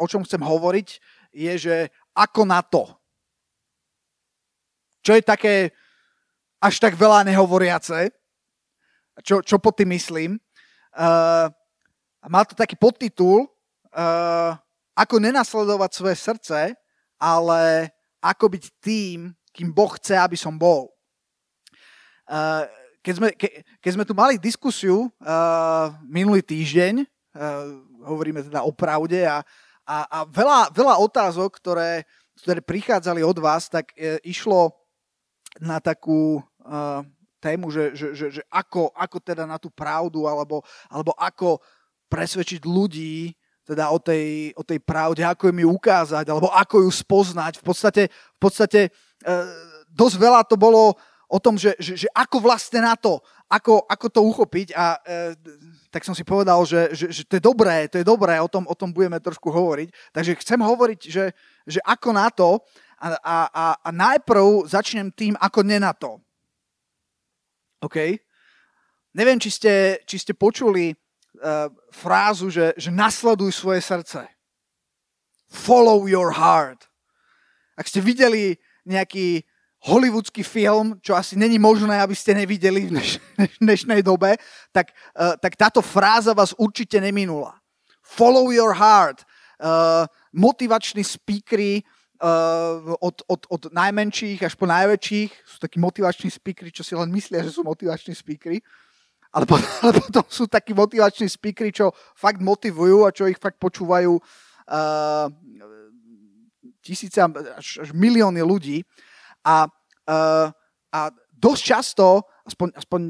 o čom chcem hovoriť, je, že ako na to. Čo je také až tak veľa nehovoriace. Čo, čo pod tým myslím. Uh, má to taký podtitul uh, Ako nenasledovať svoje srdce, ale ako byť tým, kým Boh chce, aby som bol. Uh, keď, sme, ke, keď sme tu mali diskusiu uh, minulý týždeň, uh, hovoríme teda o pravde a, a, a veľa, veľa otázok, ktoré, ktoré prichádzali od vás, tak uh, išlo na takú uh, tému, že, že, že, že ako, ako teda na tú pravdu, alebo, alebo ako presvedčiť ľudí teda o tej, o tej pravde, ako im ju ukázať, alebo ako ju spoznať. V podstate, v podstate uh, dosť veľa to bolo o tom, že, že, že ako vlastne na to, ako, ako to uchopiť a e, tak som si povedal, že, že, že to je dobré, to je dobré, o tom, o tom budeme trošku hovoriť. Takže chcem hovoriť, že, že ako na to a, a, a, a najprv začnem tým, ako ne na to. OK? Neviem, či ste, či ste počuli uh, frázu, že, že nasleduj svoje srdce. Follow your heart. Ak ste videli nejaký hollywoodský film, čo asi není možné, aby ste nevideli v dneš, dnešnej dobe, tak, uh, tak táto fráza vás určite neminula. Follow your heart. Uh, motivační speakery uh, od, od, od najmenších až po najväčších sú takí motivační speakery, čo si len myslia, že sú motivační speakery. Ale, potom, ale potom sú takí motivační speakery, čo fakt motivujú a čo ich fakt počúvajú uh, tisíce až, až milióny ľudí. A, uh, a dosť často, aspoň, aspoň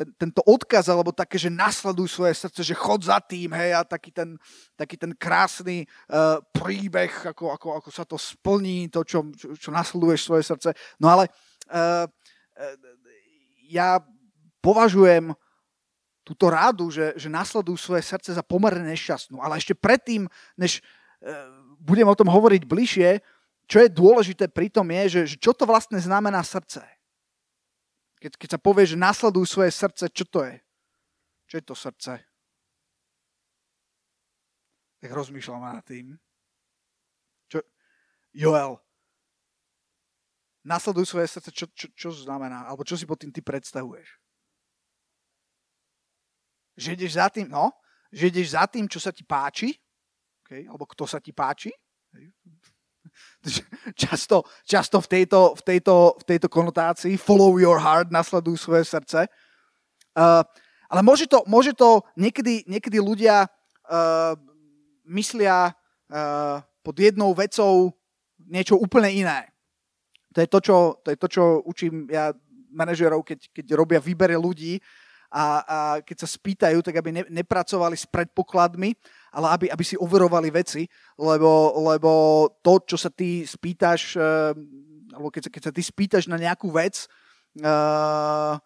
ten, tento odkaz, alebo také, že nasleduj svoje srdce, že chod za tým, hej, a taký ten, taký ten krásny uh, príbeh, ako, ako, ako sa to splní, to, čo, čo, čo nasleduješ svoje srdce. No ale uh, ja považujem túto rádu, že, že nasledujú svoje srdce za pomerne nešťastnú. Ale ešte predtým, než uh, budem o tom hovoriť bližšie, čo je dôležité pri tom je, že, že čo to vlastne znamená srdce. Keď, keď sa povie, že nasledujú svoje srdce, čo to je? Čo je to srdce? Tak rozmýšľam nad tým. Čo? Joel. Nasledujú svoje srdce, čo, čo, čo znamená? Alebo čo si pod tým ty predstavuješ? Že ideš za tým, no, že ideš za tým, čo sa ti páči, okay, alebo kto sa ti páči, často, často v, tejto, v, tejto, v tejto konotácii follow your heart, nasleduj svoje srdce. Uh, ale môže to, môže to niekedy, niekedy ľudia uh, myslia uh, pod jednou vecou niečo úplne iné. To je to, čo, to je to, čo učím ja manažerov, keď, keď robia výbere ľudí a, a keď sa spýtajú, tak aby ne, nepracovali s predpokladmi, ale aby, aby si overovali veci, lebo, lebo to, čo sa ty spýtaš, uh, alebo keď sa, keď sa ty spýtaš na nejakú vec, uh,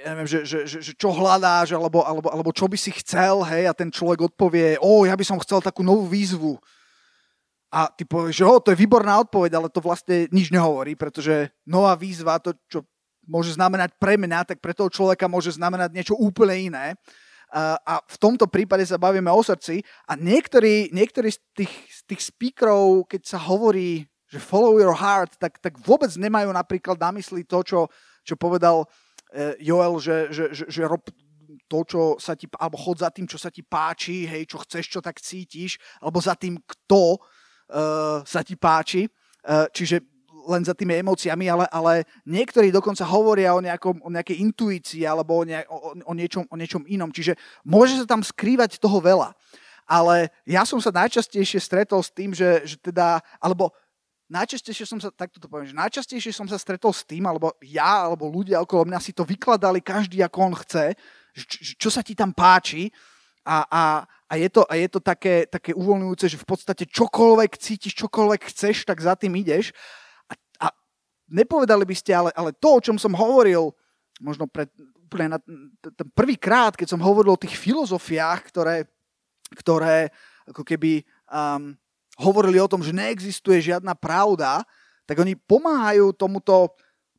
ja neviem, že, že, že, že čo hľadáš, alebo, alebo, alebo čo by si chcel, hej, a ten človek odpovie, o, ja by som chcel takú novú výzvu. A ty povieš, že o, to je výborná odpoveď, ale to vlastne nič nehovorí, pretože nová výzva, to, čo môže znamenať pre mňa, tak pre toho človeka môže znamenať niečo úplne iné a v tomto prípade sa bavíme o srdci a niektorí, niektorí z tých, z tých speakerov, keď sa hovorí, že follow your heart, tak, tak vôbec nemajú napríklad na mysli to, čo, čo povedal e, Joel, že, že, že, že rob to, čo sa ti, alebo chod za tým, čo sa ti páči, hej, čo chceš, čo tak cítiš, alebo za tým, kto uh, sa ti páči. Uh, čiže len za tými emóciami, ale, ale niektorí dokonca hovoria o, nejakom, o nejakej intuícii alebo o, ne, o, o, niečom, o niečom inom. Čiže môže sa tam skrývať toho veľa. Ale ja som sa najčastejšie stretol s tým, že, že teda, alebo najčastejšie som sa, takto to poviem, že najčastejšie som sa stretol s tým, alebo ja, alebo ľudia okolo mňa si to vykladali každý ako on chce, čo, čo sa ti tam páči a, a, a je to, a je to také, také uvoľňujúce, že v podstate čokoľvek cítiš, čokoľvek chceš, tak za tým ideš nepovedali by ste, ale, ale to, o čom som hovoril, možno pred, úplne na ten prvý krát, keď som hovoril o tých filozofiách, ktoré, ktoré ako keby um, hovorili o tom, že neexistuje žiadna pravda, tak oni pomáhajú tomuto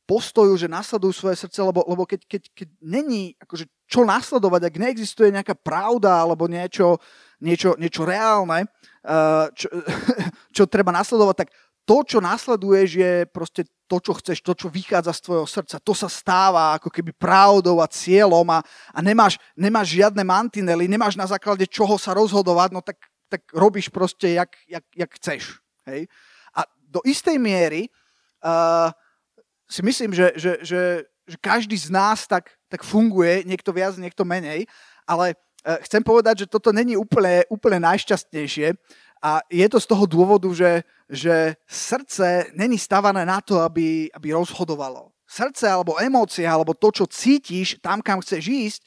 postoju, že nasledujú svoje srdce, lebo, lebo keď, keď, keď není akože čo nasledovať, ak neexistuje nejaká pravda alebo niečo, niečo, niečo reálne, uh, čo, čo treba nasledovať, tak to, čo nasleduješ, je proste to, čo chceš, to, čo vychádza z tvojho srdca. To sa stáva ako keby pravdou a cieľom a, a nemáš, nemáš žiadne mantinely, nemáš na základe čoho sa rozhodovať, no tak, tak robíš proste, jak, jak, jak chceš. Hej? A do istej miery uh, si myslím, že, že, že, že každý z nás tak, tak funguje, niekto viac, niekto menej, ale uh, chcem povedať, že toto není úplne, úplne najšťastnejšie, a je to z toho dôvodu, že, že srdce není stavané na to, aby, aby rozhodovalo. Srdce alebo emócie, alebo to, čo cítiš tam, kam chceš ísť,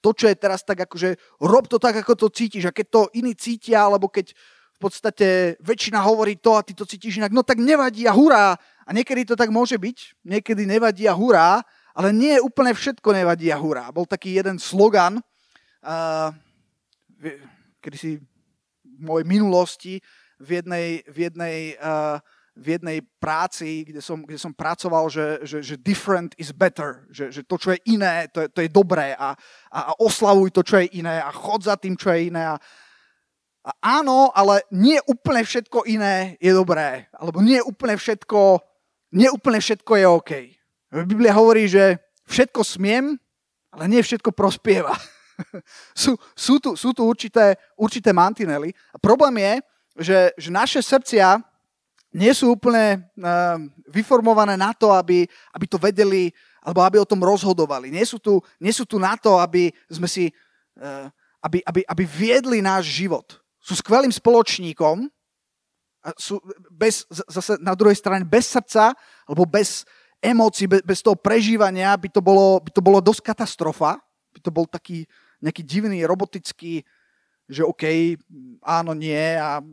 to, čo je teraz tak akože rob to tak, ako to cítiš. A keď to iní cítia, alebo keď v podstate väčšina hovorí to a ty to cítiš inak, no tak nevadí a hurá. A niekedy to tak môže byť, niekedy nevadí a hurá, ale nie úplne všetko nevadí a hurá. Bol taký jeden slogan, uh, kedy si mojej minulosti v jednej, v jednej, uh, v jednej práci, kde som, kde som pracoval, že, že, že different is better, že, že to, čo je iné, to je, to je dobré a, a, a oslavuj to, čo je iné a chod za tým, čo je iné. A, a áno, ale nie úplne všetko iné je dobré, alebo nie úplne všetko, nie úplne všetko je OK. Biblia hovorí, že všetko smiem, ale nie všetko prospieva. sú, sú, tu, sú tu určité, určité mantinely. Problém je, že, že naše srdcia nie sú úplne uh, vyformované na to, aby, aby to vedeli, alebo aby o tom rozhodovali. Nie sú tu, nie sú tu na to, aby sme si, uh, aby, aby, aby viedli náš život. Sú skvelým spoločníkom, a sú bez, zase na druhej strane bez srdca, alebo bez emócií, bez, bez toho prežívania by to, bolo, by to bolo dosť katastrofa. By to bol taký, nejaký divný, robotický, že OK, áno, nie a e,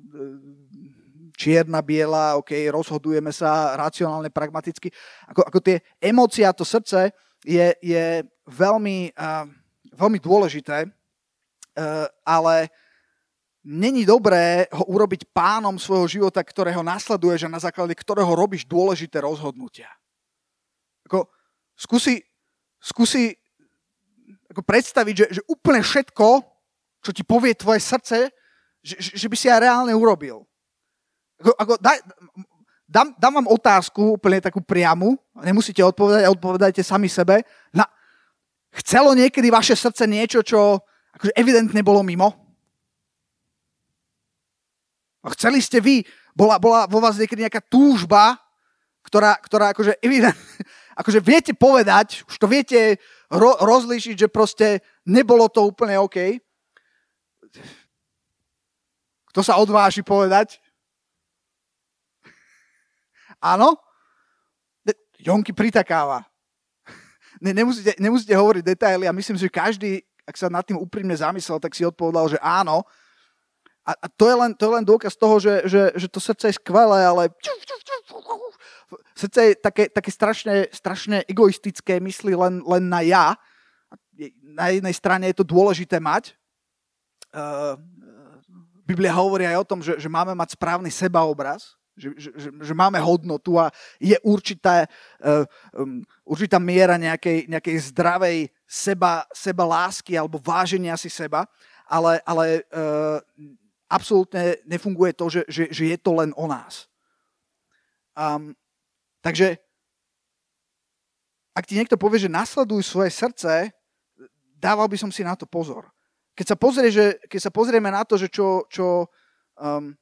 čierna, biela, OK, rozhodujeme sa racionálne, pragmaticky. Ako, ako tie emócie a to srdce je, je veľmi, uh, veľmi dôležité, uh, ale není dobré ho urobiť pánom svojho života, ktorého nasleduješ a na základe ktorého robíš dôležité rozhodnutia. Ako, skúsi, skúsi ako predstaviť, že, že úplne všetko, čo ti povie tvoje srdce, že, že by si aj reálne urobil. Ako, ako, daj, dám, dám vám otázku, úplne takú priamu, nemusíte odpovedať, odpovedajte sami sebe. Na, chcelo niekedy vaše srdce niečo, čo akože evidentne bolo mimo? A chceli ste vy, bola, bola vo vás niekedy nejaká túžba, ktorá, ktorá akože evidentne, akože viete povedať, už to viete ro- rozlíšiť, že proste nebolo to úplne OK. Kto sa odváži povedať? Áno? Jonky pritakáva. Ne, nemusíte, nemusíte hovoriť detaily a myslím, že každý, ak sa nad tým úprimne zamyslel, tak si odpovedal, že áno. A, a to, je len, to je len dôkaz toho, že, že, že to srdce je skvelé, ale srdce je také, také strašne, strašne egoistické, myslí len, len na ja. Na jednej strane je to dôležité mať. Uh, Biblia hovorí aj o tom, že, že máme mať správny sebaobraz, že, že, že, máme hodnotu a je určitá, uh, um, určitá miera nejakej, nejakej zdravej seba, seba lásky alebo váženia si seba, ale, ale absolútne nefunguje to, že, že, že je to len o nás. Um, takže ak ti niekto povie, že nasleduj svoje srdce, dával by som si na to pozor. Keď sa, pozrie, že, keď sa pozrieme na to, že čo, čo, um,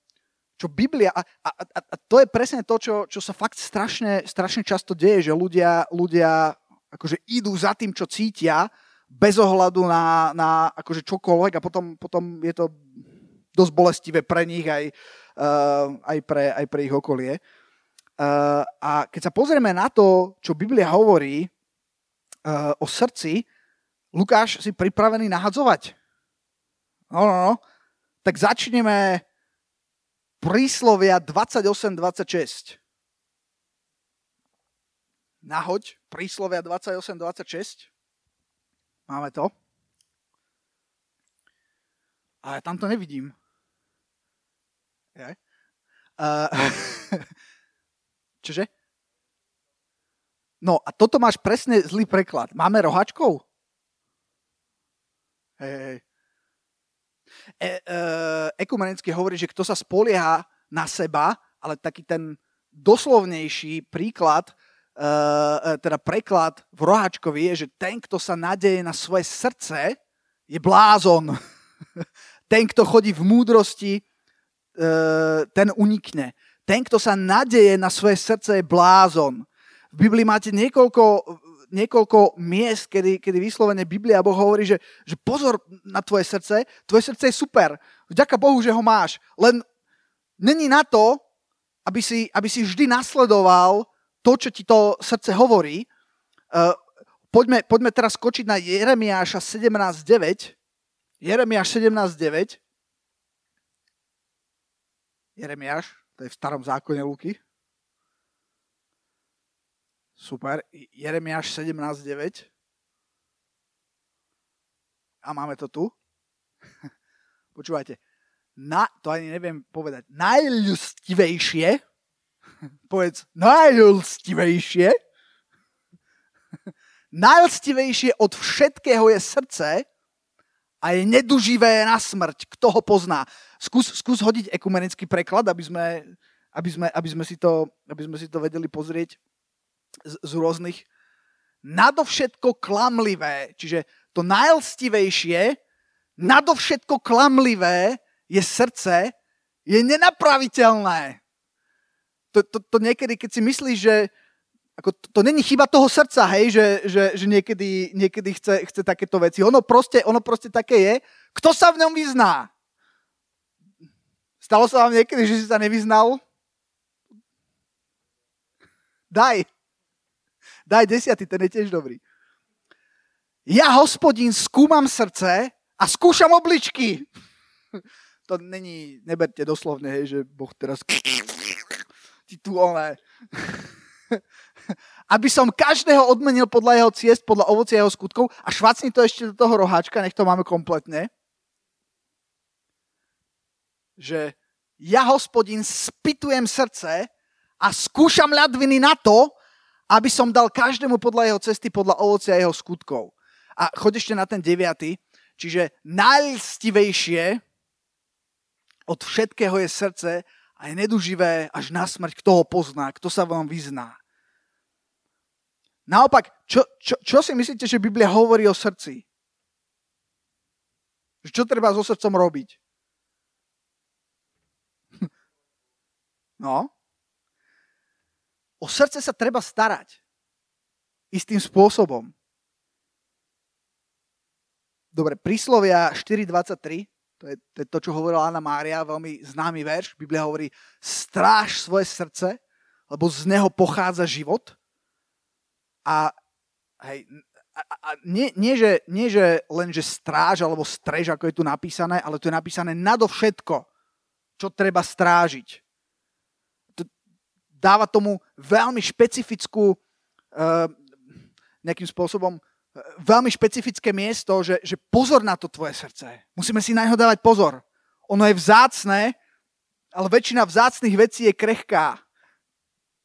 čo Biblia, a, a, a, a to je presne to, čo, čo sa fakt strašne, strašne často deje, že ľudia, ľudia akože idú za tým, čo cítia, bez ohľadu na, na akože čokoľvek a potom, potom je to dosť bolestivé pre nich aj, uh, aj, pre, aj pre ich okolie. Uh, a keď sa pozrieme na to, čo Biblia hovorí uh, o srdci, Lukáš, si pripravený nahadzovať? No, no, no. Tak začneme príslovia 28.26. Nahoď príslovia 28.26. Máme to. Ale tam to nevidím. Je? Uh, Čože? No a toto máš presne zlý preklad. Máme rohačkov? Hej, hej. e, e, ekumenicky hovorí, že kto sa spolieha na seba, ale taký ten doslovnejší príklad, e, e teda preklad v roháčkovi je, že ten, kto sa nadeje na svoje srdce, je blázon. ten, kto chodí v múdrosti, e, ten unikne. Ten, kto sa nadeje na svoje srdce, je blázon. V Biblii máte niekoľko niekoľko miest, kedy, kedy vyslovene Biblia Boh hovorí, že, že pozor na tvoje srdce, tvoje srdce je super, vďaka Bohu, že ho máš, len není na to, aby si, aby si vždy nasledoval to, čo ti to srdce hovorí. Uh, poďme, poďme teraz skočiť na Jeremiáša 17.9. Jeremiáš 17.9. Jeremiáš, to je v starom zákone Luky. Super. Jeremiáš 17.9. A máme to tu. Počúvajte. Na, to ani neviem povedať. Najľustivejšie. Povedz, najľustivejšie. Najľustivejšie od všetkého je srdce a je neduživé na smrť. Kto ho pozná? Skús, skús hodiť ekumenický preklad, aby sme, aby sme, aby sme, si, to, aby sme si to vedeli pozrieť z, z rôznych nadovšetko klamlivé, čiže to najlstivejšie, nadovšetko klamlivé je srdce, je nenapraviteľné. To, to, to niekedy, keď si myslíš, že ako to, to není chyba toho srdca, hej, že, že, že niekedy, niekedy chce, chce takéto veci. Ono proste, ono proste také je. Kto sa v ňom vyzná? Stalo sa vám niekedy, že si sa nevyznal? Daj. Daj desiatý, ten je tiež dobrý. Ja, hospodín, skúmam srdce a skúšam obličky. To není, neberte doslovne, hej, že Boh teraz ti tu ole. Aby som každého odmenil podľa jeho ciest, podľa ovocia jeho skutkov a švacni to ešte do toho roháčka, nech to máme kompletne. Že ja, hospodín, spitujem srdce a skúšam ľadviny na to, aby som dal každému podľa jeho cesty, podľa ovocia jeho skutkov. A choď ešte na ten deviatý, čiže najstivejšie od všetkého je srdce a je neduživé až na smrť, kto ho pozná, kto sa vám vyzná. Naopak, čo, čo, čo si myslíte, že Biblia hovorí o srdci? Čo treba so srdcom robiť? No, O srdce sa treba starať. Istým spôsobom. Dobre, príslovia 4.23, to je, to je to, čo hovorila Anna Mária, veľmi známy verš. Biblia hovorí, stráž svoje srdce, lebo z neho pochádza život. A, hej, a, a nie, nie, že, nie, že len, že stráž alebo strež, ako je tu napísané, ale tu je napísané nadovšetko, čo treba strážiť dáva tomu veľmi špecifickú, uh, nejakým spôsobom, uh, veľmi špecifické miesto, že, že pozor na to tvoje srdce. Musíme si na neho dávať pozor. Ono je vzácné, ale väčšina vzácných vecí je krehká.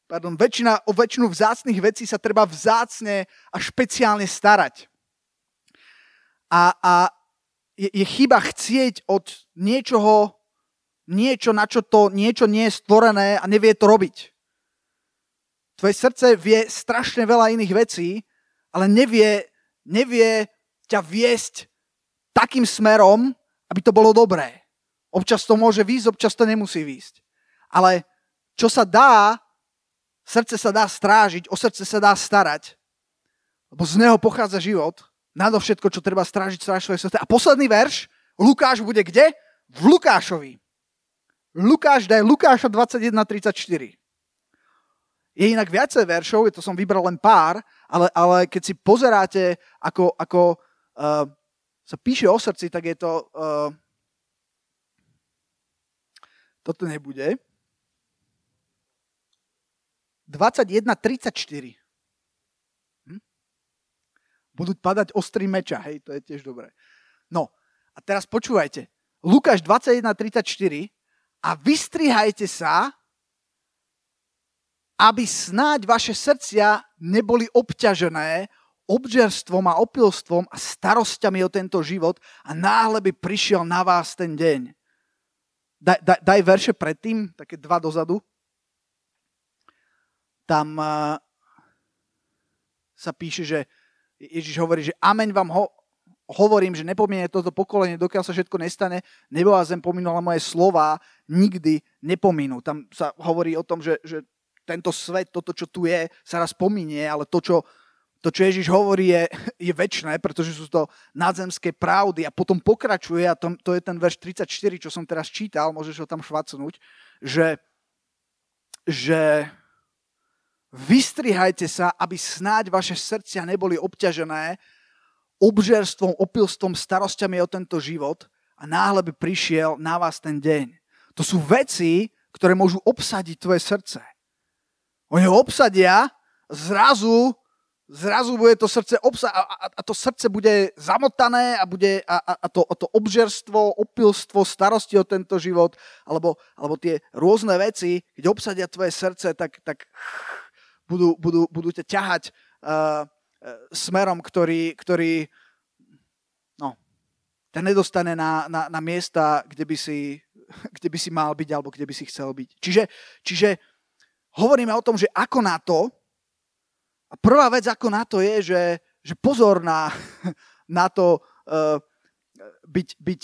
Pardon, väčšina, o väčšinu vzácných vecí sa treba vzácne a špeciálne starať. A, a je, je chyba chcieť od niečoho niečo, na čo to niečo nie je stvorené a nevie to robiť. Tvoje srdce vie strašne veľa iných vecí, ale nevie, nevie ťa viesť takým smerom, aby to bolo dobré. Občas to môže výjsť, občas to nemusí výjsť. Ale čo sa dá, srdce sa dá strážiť, o srdce sa dá starať, lebo z neho pochádza život, nadovšetko, čo treba strážiť, strážiť svoje srdce. A posledný verš, Lukáš bude kde? V Lukášovi. Lukáš, daj Lukáša 21.34. Je inak viacej veršov, to som vybral len pár, ale, ale keď si pozeráte, ako, ako uh, sa píše o srdci, tak je to... Uh, toto nebude. 21.34. Hm? Budú padať ostrý meča, hej, to je tiež dobré. No, a teraz počúvajte. Lukáš 21.34 a vystrihajte sa, aby snáď vaše srdcia neboli obťažené obžerstvom a opilstvom a starosťami o tento život a náhle by prišiel na vás ten deň. Daj, daj, daj verše predtým, také dva dozadu. Tam uh, sa píše, že Ježiš hovorí, že ameň vám ho, hovorím, že nepominie toto pokolenie, dokiaľ sa všetko nestane, nebo a zem pominú, ale moje slova nikdy nepominú. Tam sa hovorí o tom, že, že tento svet, toto, čo tu je, sa raz pominie, ale to, čo, to, čo Ježiš hovorí, je, je väčšné, pretože sú to nadzemské pravdy a potom pokračuje, a to, to je ten verš 34, čo som teraz čítal, môžeš ho tam švacnúť, že, že Vystrihajte sa, aby snáď vaše srdcia neboli obťažené obžerstvom, opilstvom, starosťami o tento život a náhle by prišiel na vás ten deň. To sú veci, ktoré môžu obsadiť tvoje srdce. Oni ho obsadia, zrazu, zrazu bude to srdce obsa- a, a to srdce bude zamotané a, bude, a, a, a, to, a to obžerstvo, opilstvo, starosti o tento život, alebo, alebo tie rôzne veci, keď obsadia tvoje srdce, tak, tak budú, budú, budú ťa ťahať uh, smerom, ktorý, ktorý no, ťa nedostane na, na, na miesta, kde by, si, kde by si mal byť alebo kde by si chcel byť. Čiže, čiže hovoríme o tom, že ako na to, a prvá vec ako na to je, že, že pozor na, na to uh, byť, byť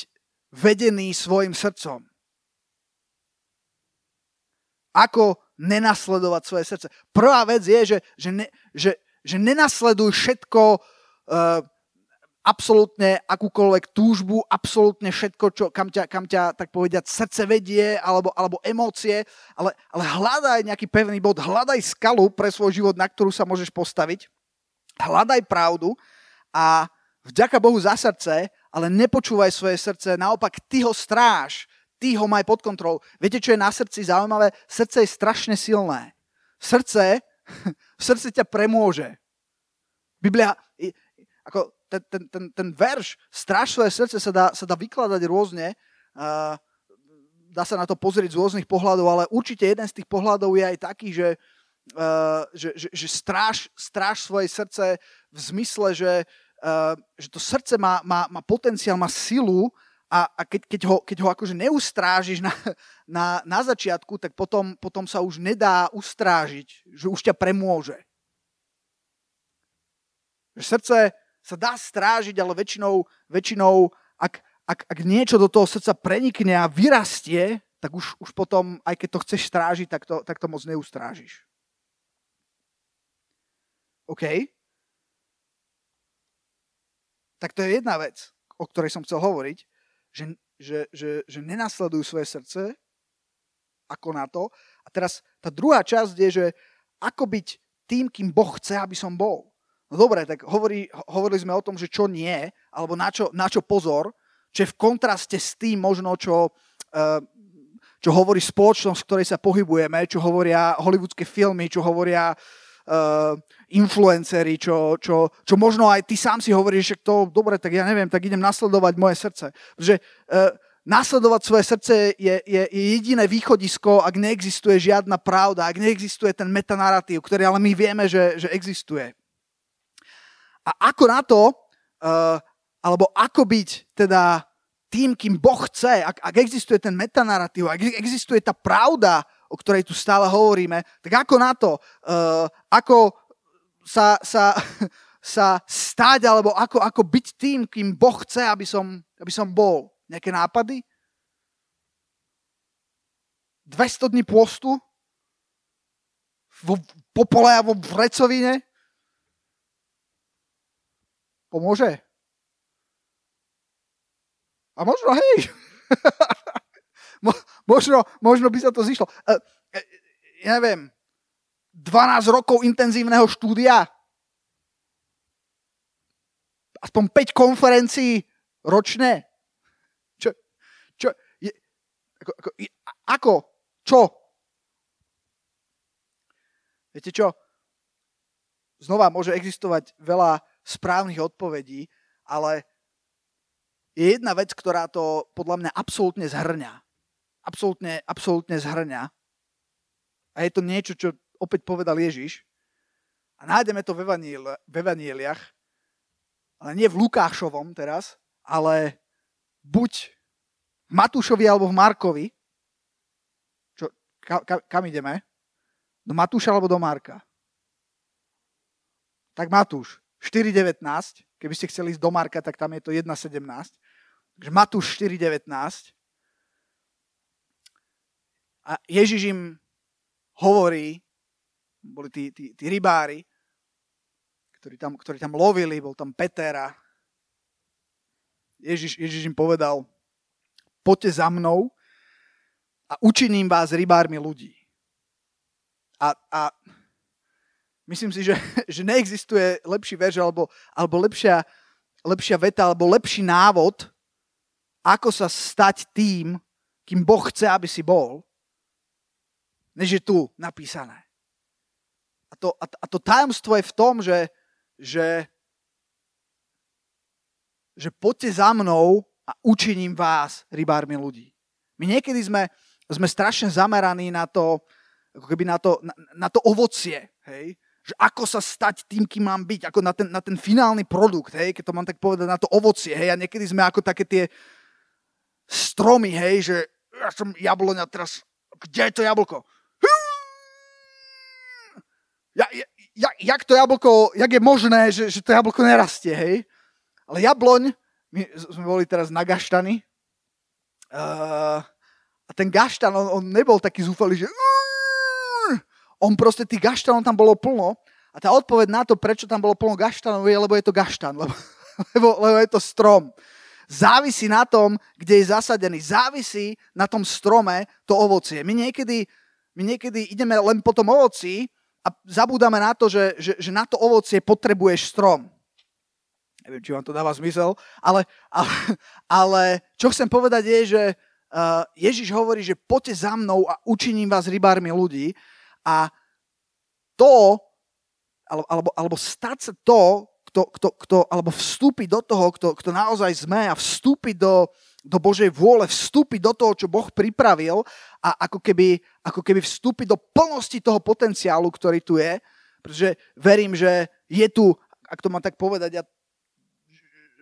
vedený svojim srdcom. Ako nenasledovať svoje srdce. Prvá vec je, že, že, ne, že, že nenasleduj všetko, uh, absolútne akúkoľvek túžbu, absolútne všetko, čo, kam, ťa, kam ťa, tak povediať, srdce vedie, alebo, alebo emócie, ale, ale hľadaj nejaký pevný bod, hľadaj skalu pre svoj život, na ktorú sa môžeš postaviť, hľadaj pravdu a vďaka Bohu za srdce, ale nepočúvaj svoje srdce, naopak ty ho stráž, ty ho maj pod kontrolou. Viete, čo je na srdci zaujímavé? Srdce je strašne silné. Srdce, srdce ťa premôže. Biblia, ako ten, ten, ten, ten verš svoje srdce sa dá, sa dá vykladať rôzne. Dá sa na to pozrieť z rôznych pohľadov, ale určite jeden z tých pohľadov je aj taký, že, že, že, že stráž, stráž svoje srdce v zmysle, že, že to srdce má, má, má potenciál, má silu a, a keď, keď, ho, keď ho akože neustrážiš na, na, na začiatku, tak potom, potom sa už nedá ustrážiť, že už ťa premôže. Že srdce sa dá strážiť, ale väčšinou, väčšinou ak, ak, ak niečo do toho srdca prenikne a vyrastie, tak už, už potom, aj keď to chceš strážiť, tak to, tak to moc neustrážiš. OK? Tak to je jedna vec, o ktorej som chcel hovoriť že, že, že, že nenasledujú svoje srdce, ako na to. A teraz tá druhá časť je, že ako byť tým, kým Boh chce, aby som bol. No dobre, tak hovorí, hovorili sme o tom, že čo nie, alebo na čo, na čo pozor, čo je v kontraste s tým možno, čo, uh, čo hovorí spoločnosť, v ktorej sa pohybujeme, čo hovoria hollywoodske filmy, čo hovoria uh, influenceri, čo, čo, čo možno aj ty sám si hovoríš, že to, dobre, tak ja neviem, tak idem nasledovať moje srdce. Pretože uh, nasledovať svoje srdce je, je, je jediné východisko, ak neexistuje žiadna pravda, ak neexistuje ten metanaratív, ktorý ale my vieme, že, že existuje. A ako na to, uh, alebo ako byť teda tým, kým Boh chce, ak, ak existuje ten metanaratív, ak existuje tá pravda, o ktorej tu stále hovoríme, tak ako na to, uh, ako sa, sa, sa stať, alebo ako, ako byť tým, kým Boh chce, aby som, aby som bol. Nejaké nápady? 200 dní postu? V popole a vo vrecovine? Pomôže? A možno, hej, možno, možno by sa to zišlo. Uh, ja neviem, 12 rokov intenzívneho štúdia, aspoň 5 konferencií ročne. Čo, čo, je, ako, ako, ako, čo? Viete čo? Znova môže existovať veľa správnych odpovedí, ale je jedna vec, ktorá to podľa mňa absolútne zhrňa. Absolútne, absolútne zhrňa. A je to niečo, čo opäť povedal Ježiš. A nájdeme to v, evanieliach. ale nie v Lukášovom teraz, ale buď v Matúšovi alebo v Markovi. Čo, ka, ka, kam ideme? Do Matúša alebo do Marka? Tak Matúš, 4.19. Keby ste chceli ísť do Marka, tak tam je to 1.17. Takže Matúš 4.19. A Ježiš im hovorí, boli tí, tí, tí rybári, ktorí tam, ktorí tam lovili, bol tam Peter Ježiš, Ježiš im povedal, poďte za mnou a učiním vás rybármi ľudí. A, a myslím si, že, že neexistuje lepší verž alebo, alebo lepšia, lepšia veta alebo lepší návod, ako sa stať tým, kým Boh chce, aby si bol, než je tu napísané. A to, a, a to tajomstvo je v tom, že, že, že poďte za mnou a učiním vás rybármi ľudí. My niekedy sme, sme strašne zameraní na to, ako keby na to, na, na to ovocie, hej? Že ako sa stať tým, kým mám byť, ako na ten, na ten finálny produkt, hej? keď to mám tak povedať, na to ovocie. Hej? A niekedy sme ako také tie stromy, hej, že ja som jabloňa teraz, kde je to jablko? Ja, ja, jak, jak to jablko, jak je možné, že, že to jablko nerastie, hej? Ale jabloň, my sme boli teraz na gaštany uh, a ten gaštan, on, on nebol taký zúfalý, že on proste, tých gaštanov tam bolo plno a tá odpoveď na to, prečo tam bolo plno gaštanov je, lebo je to gaštan, lebo, lebo, lebo je to strom. Závisí na tom, kde je zasadený. Závisí na tom strome to ovocie. My niekedy, my niekedy ideme len po tom ovoci a zabúdame na to, že, že, že na to ovocie potrebuješ strom. Neviem, či vám to dáva zmysel, ale, ale, ale čo chcem povedať je, že uh, Ježiš hovorí, že poďte za mnou a učiním vás rybármi ľudí a to, alebo, alebo stať sa to, kto, kto, kto, alebo vstúpiť do toho, kto, kto naozaj sme a vstúpiť do, do Božej vôle, vstúpiť do toho, čo Boh pripravil a ako keby, ako keby vstúpiť do plnosti toho potenciálu, ktorý tu je, pretože verím, že je tu, ak to mám tak povedať, ja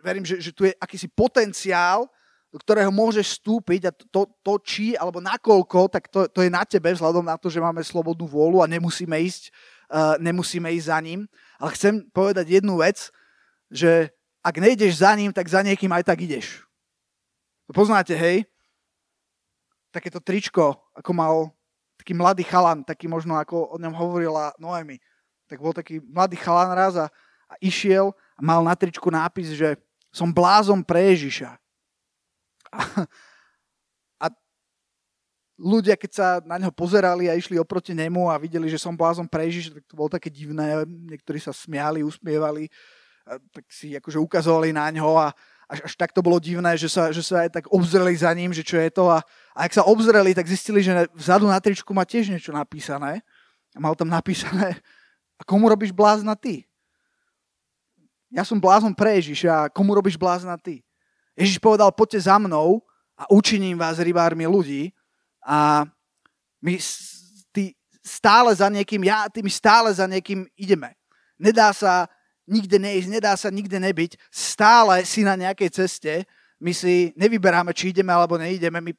verím, že, že tu je akýsi potenciál, do ktorého môžeš vstúpiť a to, to či alebo nakoľko, tak to, to je na tebe vzhľadom na to, že máme slobodnú vôľu a nemusíme ísť, uh, nemusíme ísť za ním. Ale chcem povedať jednu vec, že ak nejdeš za ním, tak za niekým aj tak ideš. To poznáte, hej? Takéto tričko, ako mal taký mladý chalan, taký možno ako o ňom hovorila Noemi. Tak bol taký mladý chalan raz a, a išiel a mal na tričku nápis, že som blázom pre Ježiša. A, a ľudia, keď sa na neho pozerali a išli oproti nemu a videli, že som blázom pre Ježiša, tak to bolo také divné. Niektorí sa smiali, usmievali, tak si akože ukazovali na ňo a, až, až tak to bolo divné, že sa, že sa aj tak obzreli za ním, že čo je to. A, a ak sa obzreli, tak zistili, že vzadu na tričku má tiež niečo napísané. A mal tam napísané, a komu robíš blázna ty? Ja som blázon pre Ježiša a komu robíš blázna ty? Ježiš povedal, poďte za mnou a učiním vás rybármi ľudí. A my ty stále za niekým, ja tým stále za niekým ideme. Nedá sa nikde neísť, nedá sa nikde nebyť, stále si na nejakej ceste, my si nevyberáme, či ideme alebo neideme, my,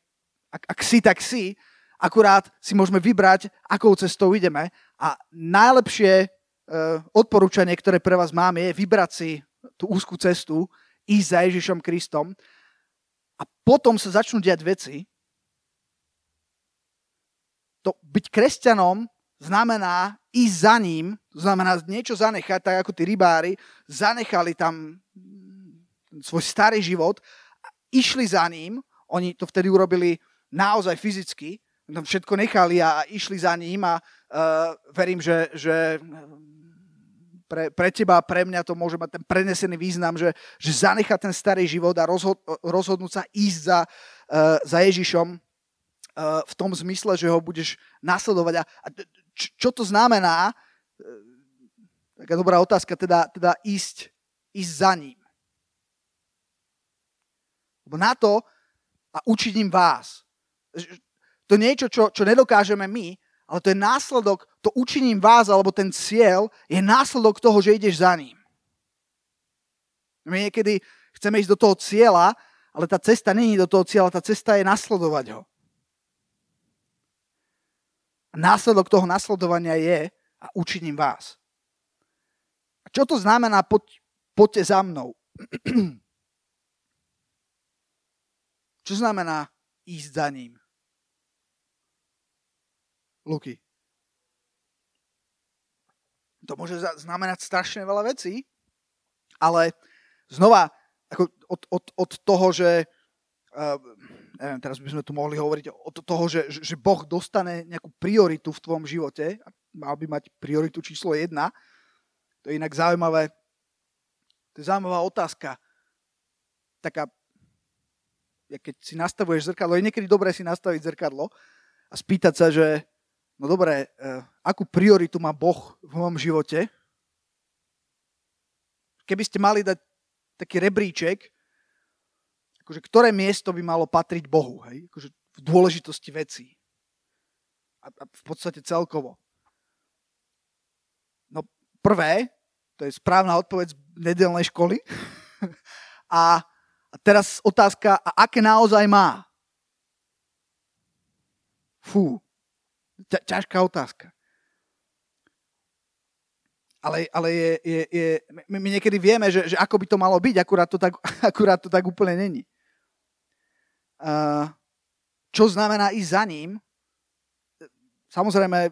ak, ak si, tak si, akurát si môžeme vybrať, akou cestou ideme a najlepšie uh, odporúčanie, ktoré pre vás mám, je vybrať si tú úzkú cestu, ísť za Ježišom Kristom a potom sa začnú diať veci. To byť kresťanom znamená ísť za ním, znamená niečo zanechať, tak ako tí rybári zanechali tam svoj starý život, išli za ním, oni to vtedy urobili naozaj fyzicky, tam všetko nechali a išli za ním a uh, verím, že, že pre, pre teba a pre mňa to môže mať ten prenesený význam, že, že zanechať ten starý život a rozhod, rozhodnúť sa ísť za, uh, za Ježišom uh, v tom zmysle, že ho budeš nasledovať. A, a čo to znamená? E, taká dobrá otázka, teda, teda ísť, ísť za ním. Lebo na to a učiním vás. To niečo, čo, čo nedokážeme my, ale to je následok, to učiním vás, alebo ten cieľ je následok toho, že ideš za ním. My niekedy chceme ísť do toho cieľa, ale tá cesta není do toho cieľa, tá cesta je nasledovať ho. A následok toho nasledovania je a učiním vás. A čo to znamená, poď, poďte za mnou? čo znamená ísť za ním? Luky. To môže znamenať strašne veľa vecí, ale znova, ako od, od, od toho, že uh, neviem, teraz by sme tu mohli hovoriť od toho, že, že Boh dostane nejakú prioritu v tvojom živote, mal by mať prioritu číslo jedna, to je inak zaujímavé, to je zaujímavá otázka, taká, keď si nastavuješ zrkadlo, je niekedy dobré si nastaviť zrkadlo a spýtať sa, že no dobre, uh, akú prioritu má Boh v mojom živote? Keby ste mali dať taký rebríček, akože ktoré miesto by malo patriť Bohu, hej? Akože v dôležitosti vecí. A, a v podstate celkovo. No prvé, to je správna odpoveď z nedelnej školy. a, a teraz otázka, a aké naozaj má? Fú, ťažká otázka. Ale, ale je, je, je, my, my niekedy vieme, že, že ako by to malo byť, akurát to tak, akurát to tak úplne není. Uh, čo znamená ísť za ním? Samozrejme,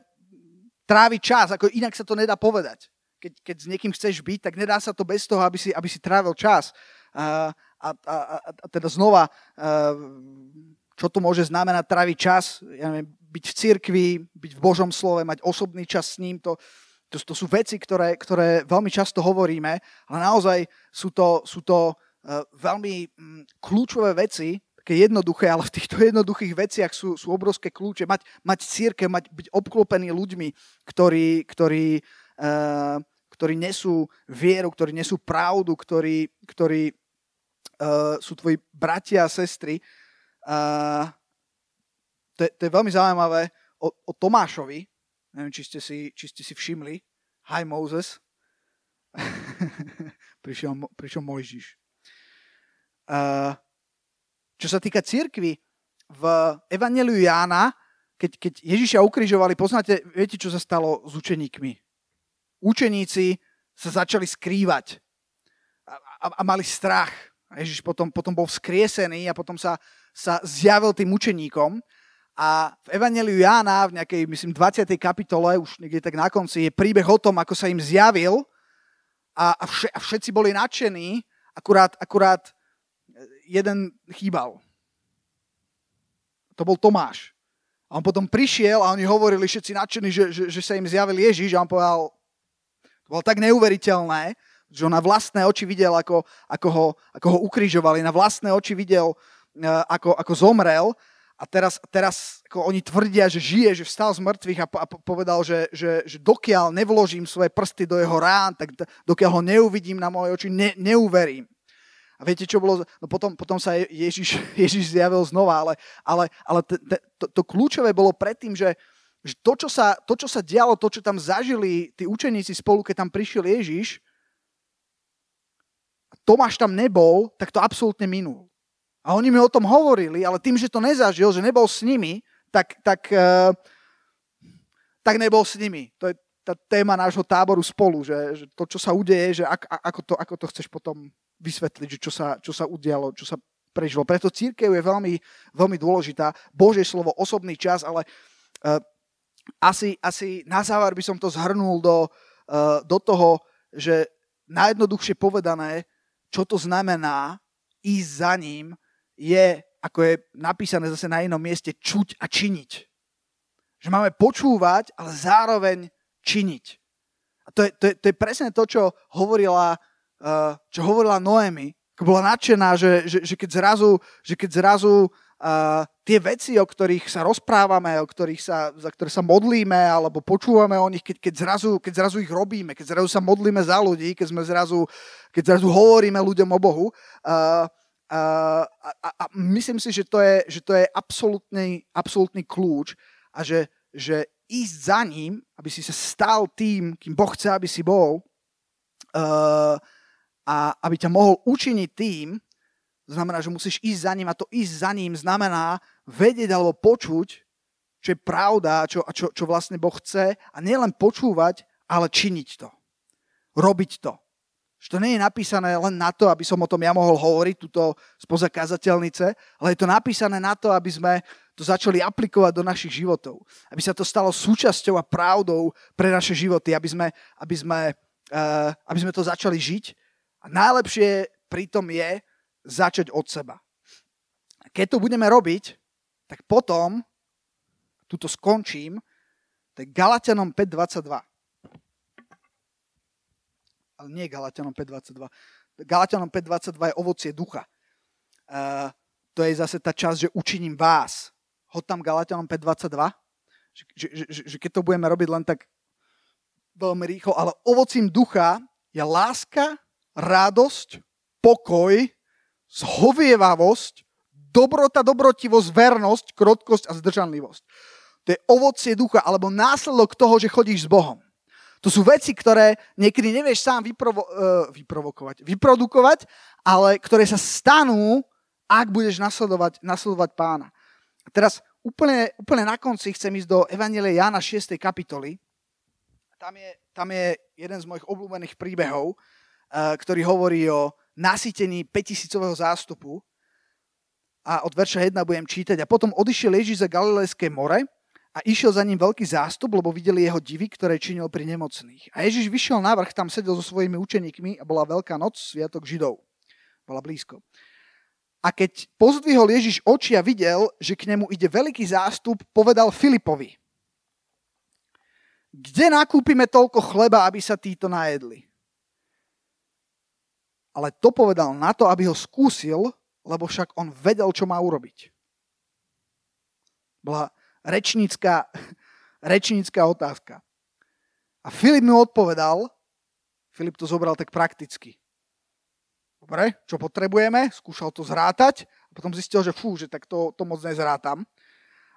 tráviť čas, ako inak sa to nedá povedať. Keď, keď s niekým chceš byť, tak nedá sa to bez toho, aby si, aby si trávil čas. Uh, a, a, a, a teda znova, uh, čo to môže znamenať tráviť čas? Ja neviem, byť v cirkvi, byť v Božom slove, mať osobný čas s ním, to, to, to sú veci, ktoré, ktoré veľmi často hovoríme, ale naozaj sú to, sú to uh, veľmi um, kľúčové veci, také jednoduché, ale v týchto jednoduchých veciach sú, sú obrovské kľúče. Mať, mať církev, mať, byť obklopený ľuďmi, ktorí, ktorí, uh, ktorí nesú vieru, ktorí nesú pravdu, ktorí, ktorí uh, sú tvoji bratia a sestry. Uh, to, to je veľmi zaujímavé o, o Tomášovi. Neviem, či ste si, či ste si všimli. Hi Moses. prišiel, prišiel Mojžiš. Uh, čo sa týka církvy, v Evangeliu Jána, keď, keď Ježiša ukrižovali, poznáte, viete, čo sa stalo s učeníkmi? Učeníci sa začali skrývať a, a, a mali strach. A Ježiš potom, potom bol vzkriesený a potom sa, sa zjavil tým učeníkom a v Evangeliu Jána, v nejakej, myslím, 20. kapitole, už niekde tak na konci, je príbeh o tom, ako sa im zjavil a, a, vše, a všetci boli nadšení, akurát, akurát e, jeden chýbal. To bol Tomáš. A on potom prišiel a oni hovorili všetci nadšení, že, že, že sa im zjavil Ježiš a on povedal, to bolo tak neuveriteľné, že on na vlastné oči videl, ako, ako, ho, ako ho ukrižovali, na vlastné oči videl, ako, ako zomrel a teraz, teraz ako oni tvrdia, že žije, že vstal z mŕtvych a, a povedal, že, že, že dokiaľ nevložím svoje prsty do jeho rán, tak dokiaľ ho neuvidím na moje oči, ne, neuverím. A viete, čo bolo? No potom, potom sa Ježiš, Ježiš zjavil znova, ale, ale, ale t, t, to, to kľúčové bolo predtým, že, že to, čo sa, to, čo sa dialo, to, čo tam zažili tí učeníci spolu, keď tam prišiel Ježiš, Tomáš tam nebol, tak to absolútne minul. A oni mi o tom hovorili, ale tým, že to nezažil, že nebol s nimi, tak, tak, uh, tak nebol s nimi. To je tá téma nášho táboru spolu, že, že to, čo sa udeje, že ak, ako, to, ako to chceš potom vysvetliť, že čo sa, čo sa udialo, čo sa prežilo. Preto církev je veľmi, veľmi dôležitá. Božie slovo, osobný čas, ale uh, asi, asi na záver by som to zhrnul do, uh, do toho, že najjednoduchšie povedané, čo to znamená ísť za ním je, ako je napísané zase na inom mieste, čuť a činiť. Že máme počúvať, ale zároveň činiť. A to je, to je, to je presne to, čo hovorila, uh, čo hovorila Noemi. Bola nadšená, že, že, že keď zrazu, že keď zrazu uh, tie veci, o ktorých sa rozprávame, o ktorých sa, za ktoré sa modlíme, alebo počúvame o nich, keď, keď, zrazu, keď zrazu ich robíme, keď zrazu sa modlíme za ľudí, keď, sme zrazu, keď zrazu hovoríme ľuďom o Bohu, uh, a, a, a myslím si, že to je, že to je absolútny, absolútny kľúč a že, že ísť za ním, aby si sa stal tým, kým Boh chce, aby si bol, uh, a aby ťa mohol učiniť tým, znamená, že musíš ísť za ním a to ísť za ním znamená vedieť alebo počuť, čo je pravda čo, čo, čo vlastne Boh chce a nielen počúvať, ale činiť to. Robiť to. Že to nie je napísané len na to, aby som o tom ja mohol hovoriť túto spoza kazateľnice, ale je to napísané na to, aby sme to začali aplikovať do našich životov. Aby sa to stalo súčasťou a pravdou pre naše životy, aby sme, aby sme, uh, aby sme to začali žiť. A najlepšie pritom je začať od seba. Keď to budeme robiť, tak potom, tuto skončím, to je Galatianom 5.22 ale nie Galatianom 5.22. Galatianom 5.22 je ovocie ducha. Uh, to je zase tá časť, že učiním vás. Hod tam Galatianom 5.22. Že, že, že, že keď to budeme robiť len tak veľmi rýchlo, ale ovocím ducha je láska, radosť, pokoj, zhovievavosť, dobrota, dobrotivosť, vernosť, krotkosť a zdržanlivosť. To je ovocie ducha, alebo následok toho, že chodíš s Bohom. To sú veci, ktoré niekedy nevieš sám vyprovo- uh, vyprovokovať, vyprodukovať, ale ktoré sa stanú, ak budeš nasledovať, nasledovať pána. Teraz úplne, úplne na konci chcem ísť do Evangelia Jana 6. kapitoly. Tam je, tam je jeden z mojich obľúbených príbehov, uh, ktorý hovorí o nasytení 5000 zástupu. A od verša 1 budem čítať. A potom odišiel Ježíš za Galilejské more a išiel za ním veľký zástup, lebo videli jeho divy, ktoré činil pri nemocných. A Ježiš vyšiel na vrch, tam sedel so svojimi učeníkmi a bola veľká noc, sviatok Židov. Bola blízko. A keď pozdvihol Ježiš oči a videl, že k nemu ide veľký zástup, povedal Filipovi, kde nakúpime toľko chleba, aby sa títo najedli? Ale to povedal na to, aby ho skúsil, lebo však on vedel, čo má urobiť. Bola, rečnícka, rečnícka otázka. A Filip mu odpovedal, Filip to zobral tak prakticky. Dobre, čo potrebujeme? Skúšal to zrátať a potom zistil, že fú, že tak to, to moc nezrátam.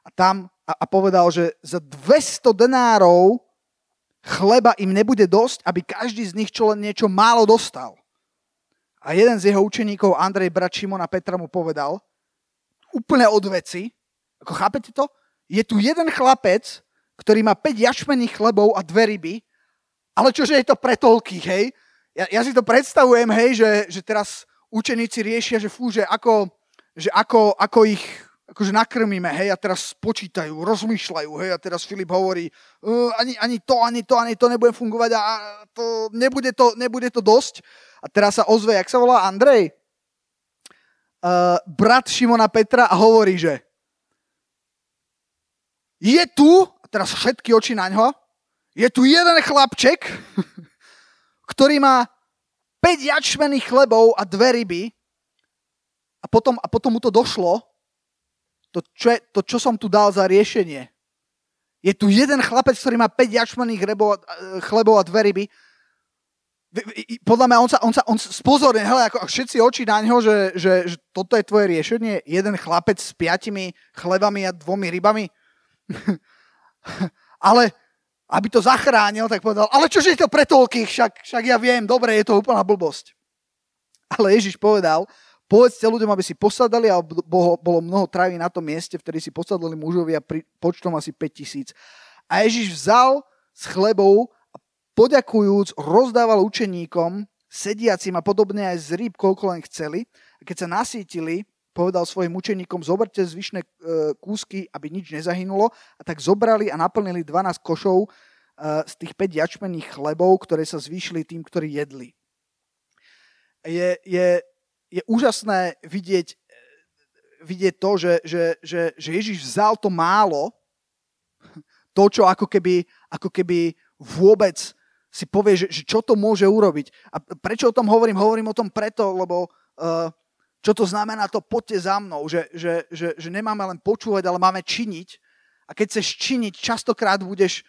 A tam a, a povedal, že za 200 denárov chleba im nebude dosť, aby každý z nich čo len niečo málo dostal. A jeden z jeho učeníkov, Andrej brat Šimona Petra, mu povedal, úplne od veci, ako chápete to? Je tu jeden chlapec, ktorý má 5 jašmených chlebov a dve ryby, ale čože je to pre toľkých, hej? Ja, ja si to predstavujem, hej, že, že teraz učeníci riešia, že fú, že ako, že ako, ako ich akože nakrmíme, hej, a teraz počítajú, rozmýšľajú, hej, a teraz Filip hovorí, ani, ani to, ani to, ani to nebude fungovať a to, nebude, to, nebude to dosť. A teraz sa ozve, jak sa volá Andrej? Uh, brat Šimona Petra a hovorí, že je tu, teraz všetky oči na ňo, je tu jeden chlapček, ktorý má 5 jačmených chlebov a dve ryby a potom, a potom mu to došlo, to čo, je, to, čo som tu dal za riešenie. Je tu jeden chlapec, ktorý má 5 jačmených chlebov a dve ryby. Podľa mňa on sa, on sa on spozorne, hele, ako všetci oči na ňo, že, že, že toto je tvoje riešenie. Jeden chlapec s piatimi chlebami a dvomi rybami. ale aby to zachránil, tak povedal, ale čože je to pre toľkých, však, však ja viem, dobre, je to úplná blbosť. Ale Ježiš povedal, povedzte ľuďom, aby si posadali, a bolo mnoho traví na tom mieste, vtedy si posadali mužovia pri počtom asi 5000. A Ježiš vzal s chlebou a poďakujúc rozdával učeníkom, sediacim a podobne aj z rýb, koľko len chceli. A keď sa nasítili, povedal svojim učeníkom, zoberte zvyšné e, kúsky, aby nič nezahynulo. A tak zobrali a naplnili 12 košov e, z tých 5 jačmených chlebov, ktoré sa zvýšili tým, ktorí jedli. Je, je, je úžasné vidieť, e, vidieť to, že, že, že, že Ježiš vzal to málo, to, čo ako keby, ako keby vôbec si povie, že, že čo to môže urobiť. A prečo o tom hovorím? Hovorím o tom preto, lebo uh, čo to znamená to poďte za mnou, že, že, že, že nemáme len počúvať, ale máme činiť. A keď chceš činiť, častokrát budeš,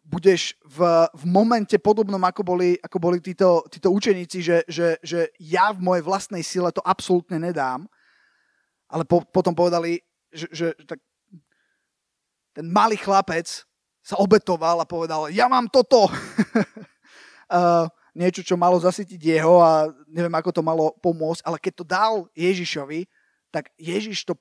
budeš v, v momente podobnom, ako boli, ako boli títo, títo učeníci, že, že, že ja v mojej vlastnej sile to absolútne nedám. Ale po, potom povedali, že, že tak ten malý chlapec sa obetoval a povedal, ja mám toto. uh, niečo, čo malo zasytiť jeho a neviem, ako to malo pomôcť, ale keď to dal Ježišovi, tak Ježiš to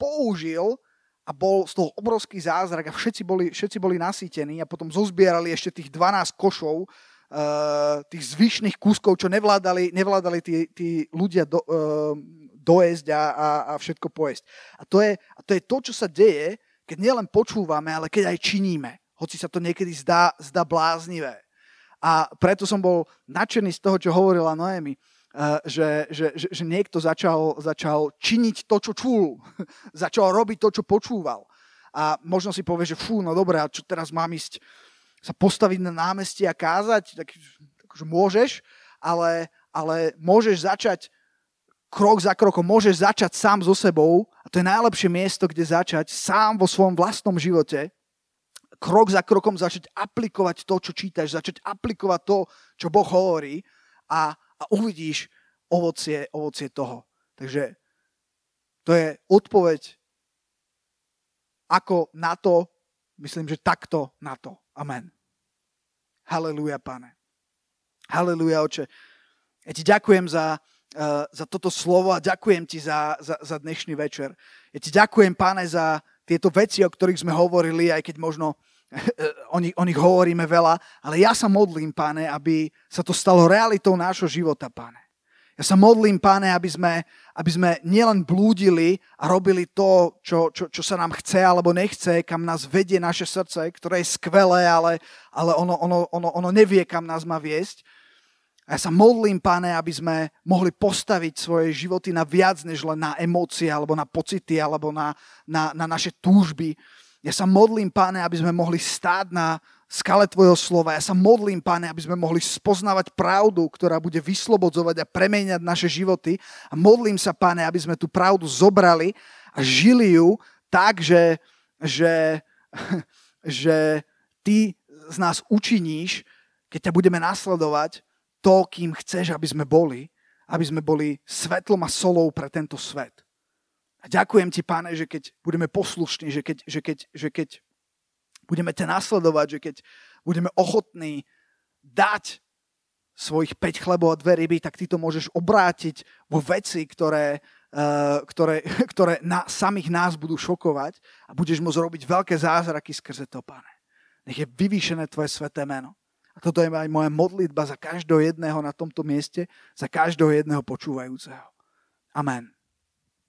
použil a bol z toho obrovský zázrak a všetci boli, všetci boli nasýtení a potom zozbierali ešte tých 12 košov, uh, tých zvyšných kúskov, čo nevládali, nevládali tí, tí ľudia do, uh, dojesť a, a, a všetko pojesť. A to, je, a to je to, čo sa deje, keď nielen počúvame, ale keď aj činíme. Hoci sa to niekedy zdá, zdá bláznivé. A preto som bol nadšený z toho, čo hovorila Noemi, uh, že, že, že, že niekto začal, začal činiť to, čo čul. začal robiť to, čo počúval. A možno si povie, že fú, no dobré, a čo teraz mám ísť sa postaviť na námestie a kázať? Tak, akože môžeš, ale, ale môžeš začať krok za krokom môžeš začať sám so sebou a to je najlepšie miesto, kde začať sám vo svojom vlastnom živote krok za krokom začať aplikovať to, čo čítaš, začať aplikovať to, čo Boh hovorí a, a uvidíš ovocie, ovocie toho. Takže to je odpoveď ako na to, myslím, že takto na to. Amen. Haleluja, pane. Haleluja, oče. Ja ti ďakujem za, uh, za toto slovo a ďakujem ti za, za, za dnešný večer. Ja ti ďakujem, páne, za tieto veci, o ktorých sme hovorili, aj keď možno o nich, o nich hovoríme veľa, ale ja sa modlím, páne, aby sa to stalo realitou nášho života, páne. Ja sa modlím, páne, aby sme, aby sme nielen blúdili a robili to, čo, čo, čo sa nám chce alebo nechce, kam nás vedie naše srdce, ktoré je skvelé, ale, ale ono, ono, ono, ono nevie, kam nás má viesť, a ja sa modlím, pane, aby sme mohli postaviť svoje životy na viac, než len na emócie, alebo na pocity, alebo na, na, na naše túžby. Ja sa modlím, pane, aby sme mohli stáť na skale Tvojho slova. Ja sa modlím, pane, aby sme mohli spoznávať pravdu, ktorá bude vyslobodzovať a premeniať naše životy. A modlím sa, pane, aby sme tú pravdu zobrali a žili ju tak, že, že, že Ty z nás učiníš, keď ťa budeme nasledovať, to, kým chceš, aby sme boli, aby sme boli svetlom a solou pre tento svet. A ďakujem ti, páne, že keď budeme poslušní, že keď, že keď, že keď budeme ťa nasledovať, že keď budeme ochotní dať svojich 5 chlebov a dve ryby, tak ty to môžeš obrátiť vo veci, ktoré, uh, ktoré, ktoré na, samých nás budú šokovať a budeš môcť robiť veľké zázraky skrze to, pane. Nech je vyvýšené tvoje sveté meno. A toto je aj moja modlitba za každého jedného na tomto mieste, za každého jedného počúvajúceho. Amen.